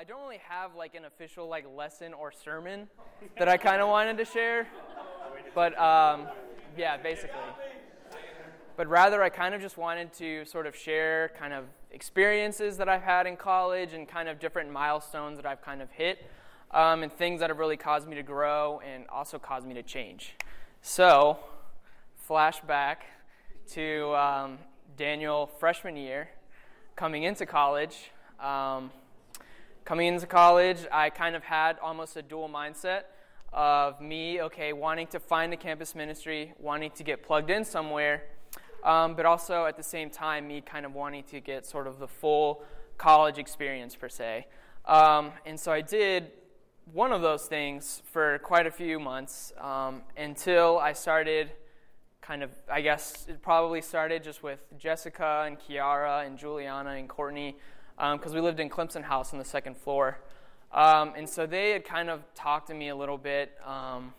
I don't really have like an official like lesson or sermon that I kind of wanted to share, but um, yeah, basically. But rather, I kind of just wanted to sort of share kind of experiences that I've had in college and kind of different milestones that I've kind of hit, um, and things that have really caused me to grow and also caused me to change. So, flashback to um, Daniel freshman year, coming into college. Um, coming into college, I kind of had almost a dual mindset of me, okay, wanting to find a campus ministry, wanting to get plugged in somewhere, um, but also at the same time, me kind of wanting to get sort of the full college experience, per se. Um, and so I did one of those things for quite a few months um, until I started kind of, I guess it probably started just with Jessica and Kiara and Juliana and Courtney because um, we lived in Clemson House on the second floor. Um, and so they had kind of talked to me a little bit, um,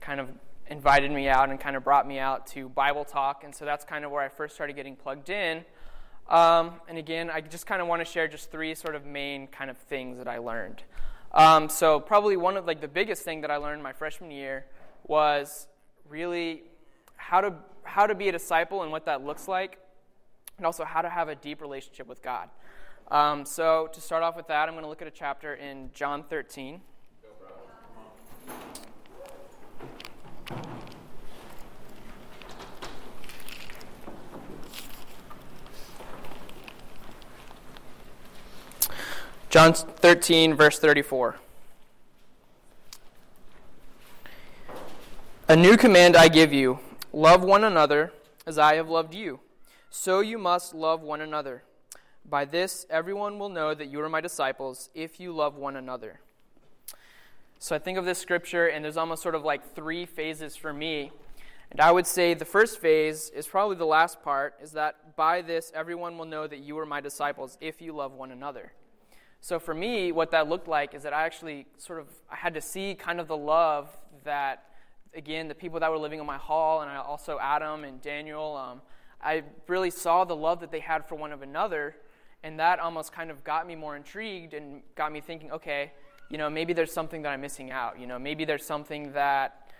kind of invited me out and kind of brought me out to Bible Talk. And so that's kind of where I first started getting plugged in. Um, and again, I just kind of want to share just three sort of main kind of things that I learned. Um, so probably one of like the biggest thing that I learned my freshman year was really how to how to be a disciple and what that looks like, and also how to have a deep relationship with God. Um, so, to start off with that, I'm going to look at a chapter in John 13. John 13, verse 34. A new command I give you love one another as I have loved you. So you must love one another. By this, everyone will know that you are my disciples if you love one another. So I think of this scripture, and there's almost sort of like three phases for me. And I would say the first phase is probably the last part, is that by this, everyone will know that you are my disciples if you love one another. So for me, what that looked like is that I actually sort of I had to see kind of the love that, again, the people that were living in my hall, and also Adam and Daniel, um, I really saw the love that they had for one of another and that almost kind of got me more intrigued and got me thinking, okay, you know, maybe there's something that I'm missing out. You know, maybe there's something that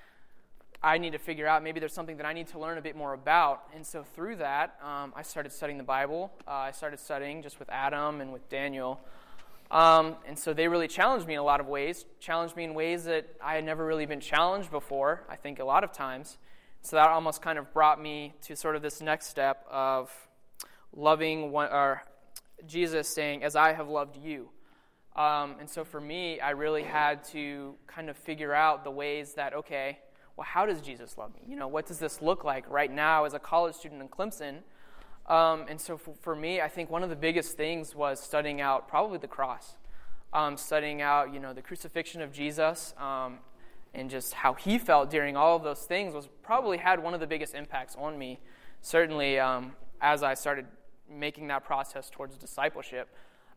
I need to figure out. Maybe there's something that I need to learn a bit more about. And so through that, um, I started studying the Bible. Uh, I started studying just with Adam and with Daniel. Um, and so they really challenged me in a lot of ways, challenged me in ways that I had never really been challenged before, I think a lot of times. So that almost kind of brought me to sort of this next step of loving one, or Jesus saying, As I have loved you. Um, and so for me, I really had to kind of figure out the ways that, okay, well, how does Jesus love me? You know, what does this look like right now as a college student in Clemson? Um, and so for, for, me, I think one of the biggest things was studying out probably the cross, um, studying out, you know, the crucifixion of Jesus um, and just how he felt during all of those things was probably had one of the biggest impacts on me, certainly um, as I started making that process towards discipleship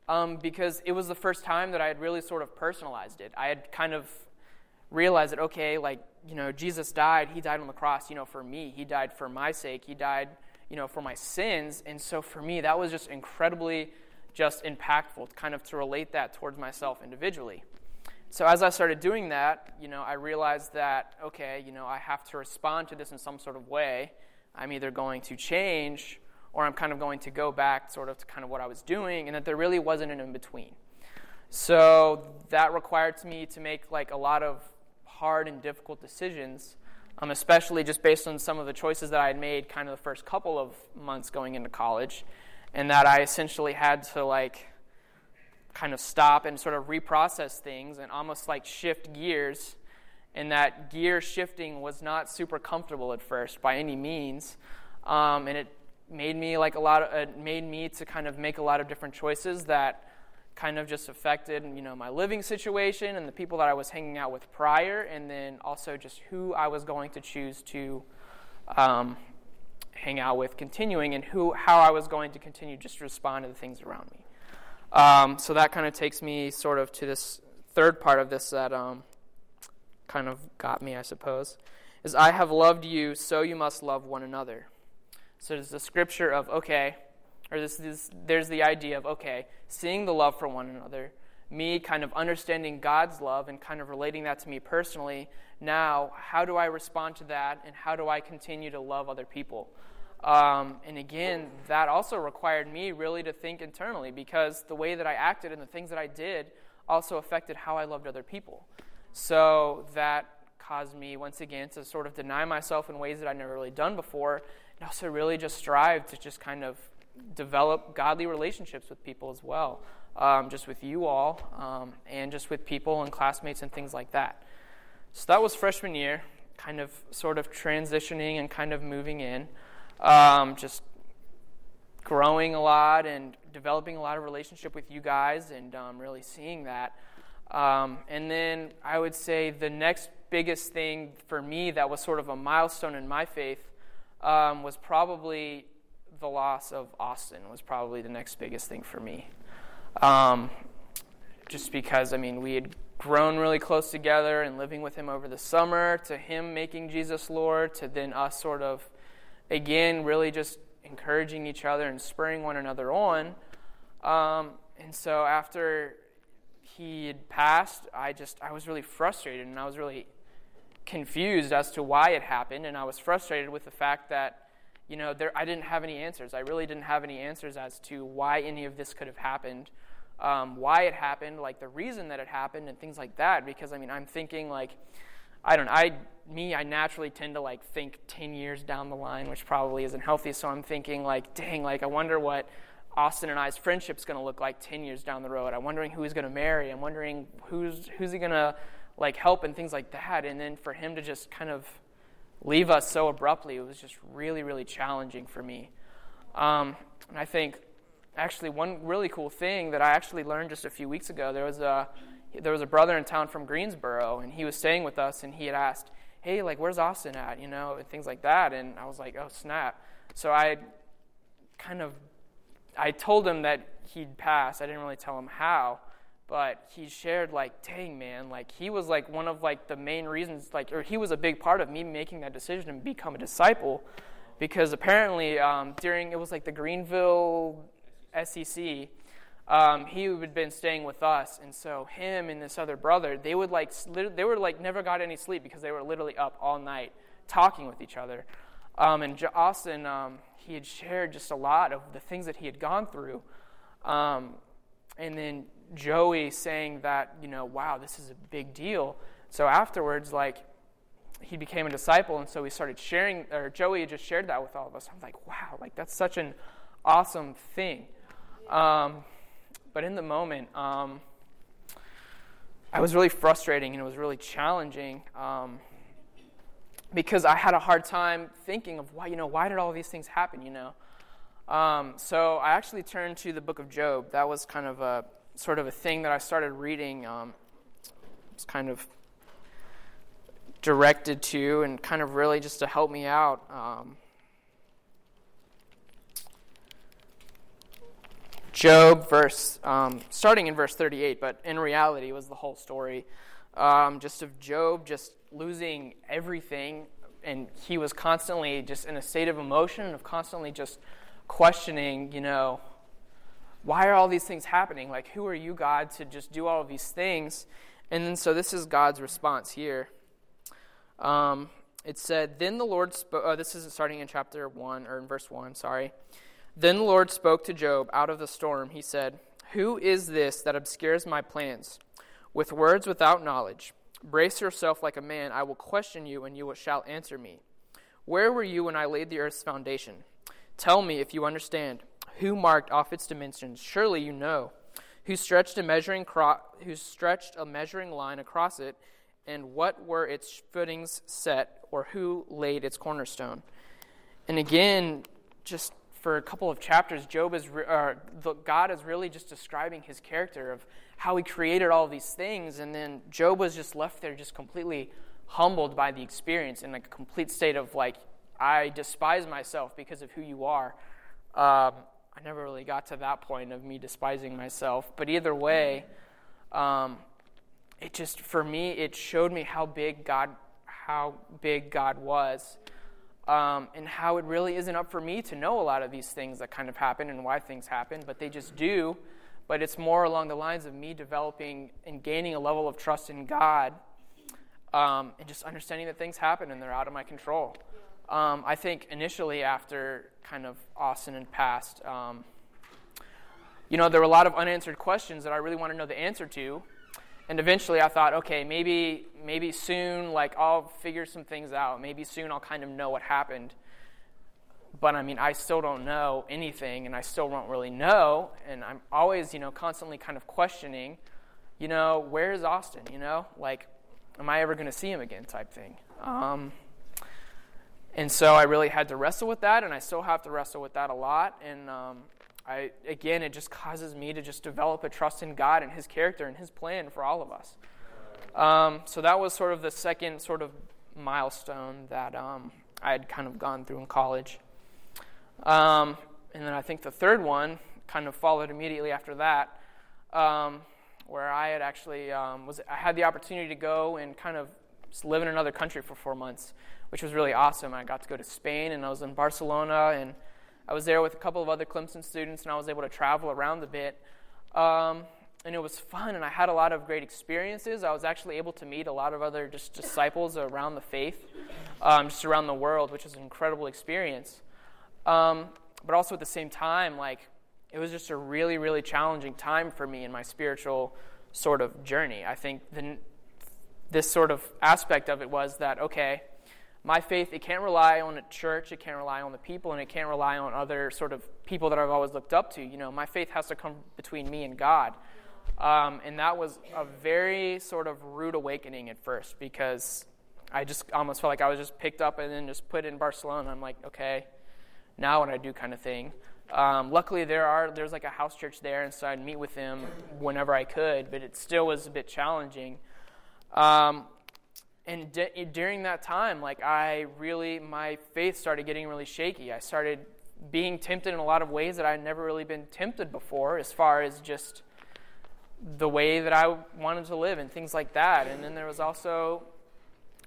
um, because it was the first time that I had really sort of personalized it. I had kind of realized that, okay, like, you know, Jesus died, he died on the cross, you know, for me. He died for my sake, he died, you know, for my sins. And so for me, that was just incredibly just impactful, kind of to relate that towards myself individually. So as I started doing that, you know, I realized that, okay, you know, I have to respond to this in some sort of way. I'm either going to change or I'm kind of going to go back sort of to kind of what I was doing, and that there really wasn't an in between. So that required me to make like a lot of hard and difficult decisions, um, especially just based on some of the choices that I had made kind of the first couple of months going into college, and that I essentially had to like kind of stop and sort of reprocess things and almost like shift gears. And that gear shifting was not super comfortable at first by any means. Um, and it made me like a lot of, it made me to kind of make a lot of different choices that kind of just affected you know my living situation and the people that I was hanging out with prior, and then also just who I was going to choose to um, hang out with continuing, and who how I was going to continue just to respond to the things around me. Um, so that kind of takes me sort of to this third part of this that um, kind of got me, I suppose, is I have loved you, so you must love one another. So there's the scripture of, okay, or this, this, there's the idea of, okay, seeing the love for one another, me kind of understanding God's love and kind of relating that to me personally, now how do I respond to that and how do I continue to love other people? Um, and again, that also required me really to think internally because the way that I acted and the things that I did also affected how I loved other people. So that caused me, once again, to sort of deny myself in ways that I'd never really done before, and also really just strive to just kind of develop godly relationships with people as well, um, just with you all, um, and just with people and classmates and things like that. So that was freshman year, kind of sort of transitioning and kind of moving in, um, just growing a lot and developing a lot of relationship with you guys and um, really seeing that. Um, and then I would say the next biggest thing for me that was sort of a milestone in my faith um, was probably the loss of Austin was probably the next biggest thing for me. Um, just because, I mean, we had grown really close together and living with him over the summer, to him making Jesus Lord, to then us sort of, again, really just encouraging each other and spurring one another on. Um, and so after he had passed, I just, I was really frustrated and I was really confused as to why it happened. And I was frustrated with the fact that you know, there, I didn't have any answers. I really didn't have any answers as to why any of this could have happened, um, why it happened, like the reason that it happened, and things like that. Because I mean, I'm thinking like, I don't know. I me, I naturally tend to like think ten years down the line, which probably isn't healthy. So I'm thinking like, dang, like I wonder what Austin and I's friendship's going to look like ten years down the road. I'm wondering who he's going to marry. I'm wondering who's who's he going to like help and things like that. And then for him to just kind of leave us so abruptly, it was just really, really challenging for me. Um, and I think actually one really cool thing that I actually learned just a few weeks ago, there was a there was a brother in town from Greensboro, and he was staying with us, and he had asked, "Hey, like, where's Austin at?" You know, and things like that. And I was like, "Oh, snap!" So I kind of I told him that he'd pass. I didn't really tell him how, but he shared like dang man like he was like one of like the main reasons like or he was a big part of me making that decision to become a disciple because apparently um, during it was like the greenville sec um, he had been staying with us and so him and this other brother they would like they were like never got any sleep because they were literally up all night talking with each other. Um, and austin um, he had shared just a lot of the things that he had gone through um, and then Joey saying that, you know, wow, this is a big deal. So afterwards, like, he became a disciple, and so we started sharing, or Joey just shared that with all of us. I'm like, wow, like, that's such an awesome thing. Um, but in the moment, um, I was really frustrating and it was really challenging um, because I had a hard time thinking of why, you know, why did all these things happen, you know? Um, so I actually turned to the book of Job. That was kind of a sort of a thing that I started reading. Um, it's kind of directed to and kind of really just to help me out. Um, Job, verse um, starting in verse 38, but in reality was the whole story, um, just of Job just losing everything, and he was constantly just in a state of emotion of constantly just questioning, you know, why are all these things happening? Like, who are you, God, to just do all of these things? And then, so this is God's response here. Um, it said, Then the Lord spoke, oh, this is starting in chapter 1, or in verse 1, sorry. Then the Lord spoke to Job out of the storm. He said, Who is this that obscures my plans? With words without knowledge. Brace yourself like a man. I will question you, and you shall answer me. Where were you when I laid the earth's foundation? Tell me if you understand. Who marked off its dimensions? Surely you know. Who stretched a measuring cro- who stretched a measuring line across it, and what were its footings set, or who laid its cornerstone? And again, just for a couple of chapters, Job is re- the, God is really just describing his character of how he created all these things, and then Job was just left there, just completely humbled by the experience, in a complete state of like, I despise myself because of who you are. Um, I never really got to that point of me despising myself. But either way, um, it just for me it showed me how big God how big God was. Um, and how it really isn't up for me to know a lot of these things that kind of happen and why things happen, but they just do. but it's more along the lines of me developing and gaining a level of trust in God um, and just understanding that things happen and they're out of my control. Um, I think initially, after kind of Austin had passed, um, you know, there were a lot of unanswered questions that I really want to know the answer to. And eventually I thought, okay, maybe, maybe soon, like, I'll figure some things out. Maybe soon I'll kind of know what happened. But I mean, I still don't know anything, and I still don't really know. And I'm always, you know, constantly kind of questioning, you know, where is Austin? You know, like, am I ever going to see him again type thing. Um, and so I really had to wrestle with that, and I still have to wrestle with that a lot. And um, I, again, it just causes me to just develop a trust in God and His character and His plan for all of us. Um, so that was sort of the second sort of milestone that um, I had kind of gone through in college. Um, and then I think the third one kind of followed immediately after that, um, where I had actually um, was I had the opportunity to go and kind of live in another country for four months, which was really awesome. I got to go to Spain, and I was in Barcelona, and I was there with a couple of other Clemson students, and I was able to travel around a bit. Um, and it was fun, and I had a lot of great experiences. I was actually able to meet a lot of other just disciples around the faith, um, just around the world, which was an incredible experience. Um, but also at the same time, like it was just a really, really challenging time for me in my spiritual sort of journey. I think the, this sort of aspect of it was that okay, my faith, it can't rely on a church, it can't rely on the people, and it can't rely on other sort of people that I've always looked up to. You know, my faith has to come between me and God. Um, and that was a very sort of rude awakening at first because I just almost felt like I was just picked up and then just put in Barcelona. I'm like, okay, now what I do kind of thing. Um, luckily, there are there's like a house church there, and so I'd meet with them whenever I could, but it still was a bit challenging. Um, and during that time, like I really, my faith started getting really shaky. I started being tempted in a lot of ways that I'd never really been tempted before, as far as just the way that I wanted to live and things like that. And then there was also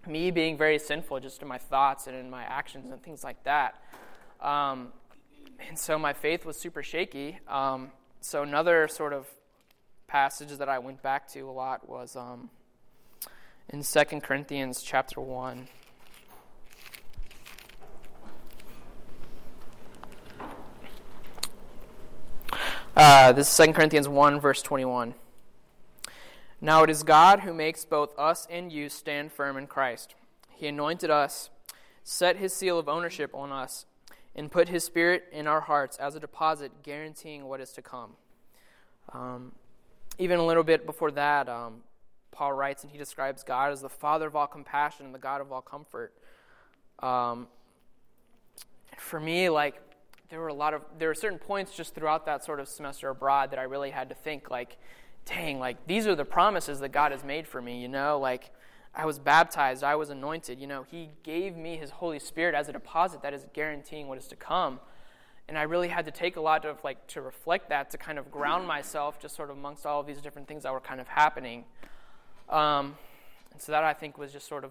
me being very sinful just in my thoughts and in my actions and things like that. Um, and so my faith was super shaky. Um, so another sort of passage that I went back to a lot was um, in 2 Corinthians chapter 1. Uh, this is 2 Corinthians 1, verse 21. Now it is God who makes both us and you stand firm in Christ. He anointed us, set his seal of ownership on us, and put his spirit in our hearts as a deposit, guaranteeing what is to come. Um, even a little bit before that, um, Paul writes and he describes God as the Father of all compassion and the God of all comfort. Um, for me, like, there were a lot of, there were certain points just throughout that sort of semester abroad that I really had to think, like, dang, like, these are the promises that God has made for me, you know? Like, I was baptized, I was anointed, you know, He gave me His Holy Spirit as a deposit that is guaranteeing what is to come. And I really had to take a lot of, like, to reflect that, to kind of ground myself just sort of amongst all of these different things that were kind of happening. Um, and so that I think was just sort of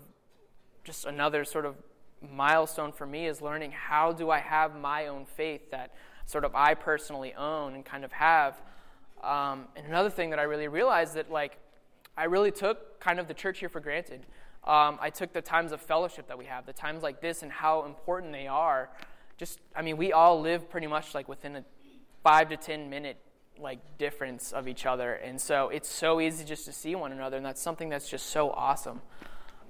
just another sort of milestone for me is learning how do I have my own faith that sort of I personally own and kind of have. Um, and another thing that I really realized that like I really took kind of the church here for granted. Um, I took the times of fellowship that we have, the times like this, and how important they are. Just, I mean, we all live pretty much like within a five to ten minute like difference of each other. And so it's so easy just to see one another and that's something that's just so awesome.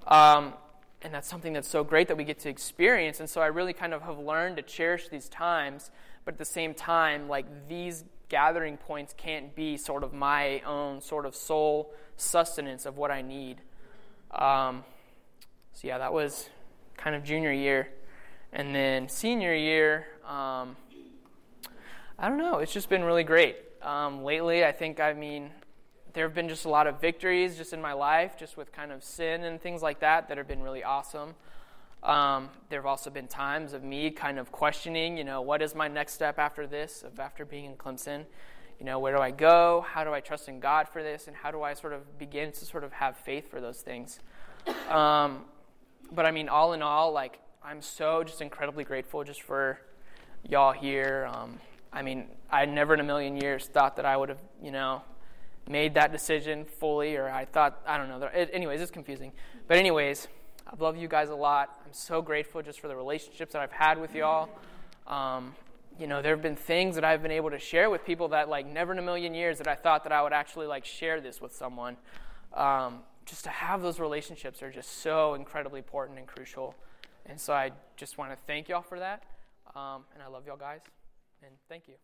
Um, and that's something that's so great that we get to experience. And so i really kind of have learned to cherish these times but at the same time like these gathering points can't be sort of my own sort of sole sustenance of what i need. Um, so yeah that was kind of junior year. And then senior year um, i don't know. It's just been really great um, lately. I think, I mean, there have been just a lot of victories just in my life, just with kind of sin and things like that, that have been really awesome. Um, there have also been times of me kind of questioning, you know, what is my next step after this, of after being in Clemson? You know, where do I go? How do I trust in God for this? And how do I sort of begin to sort of have faith for those things? Um, but I mean, all in all, like, I'm so just incredibly grateful just for y'all here. Um, I mean, I never in a million years thought that I would have, you know, made that decision fully, or I thought, I don't know. It, anyways, it's confusing. But, anyways, I love you guys a lot. I'm so grateful just for the relationships that I've had with y'all. Um, you know, there have been things that I've been able to share with people that, like, never in a million years that I thought that I would actually, like, share this with someone. Um, just to have those relationships are just so incredibly important and crucial. And so I just want to thank y'all for that. Um, and I love y'all guys. And thank you.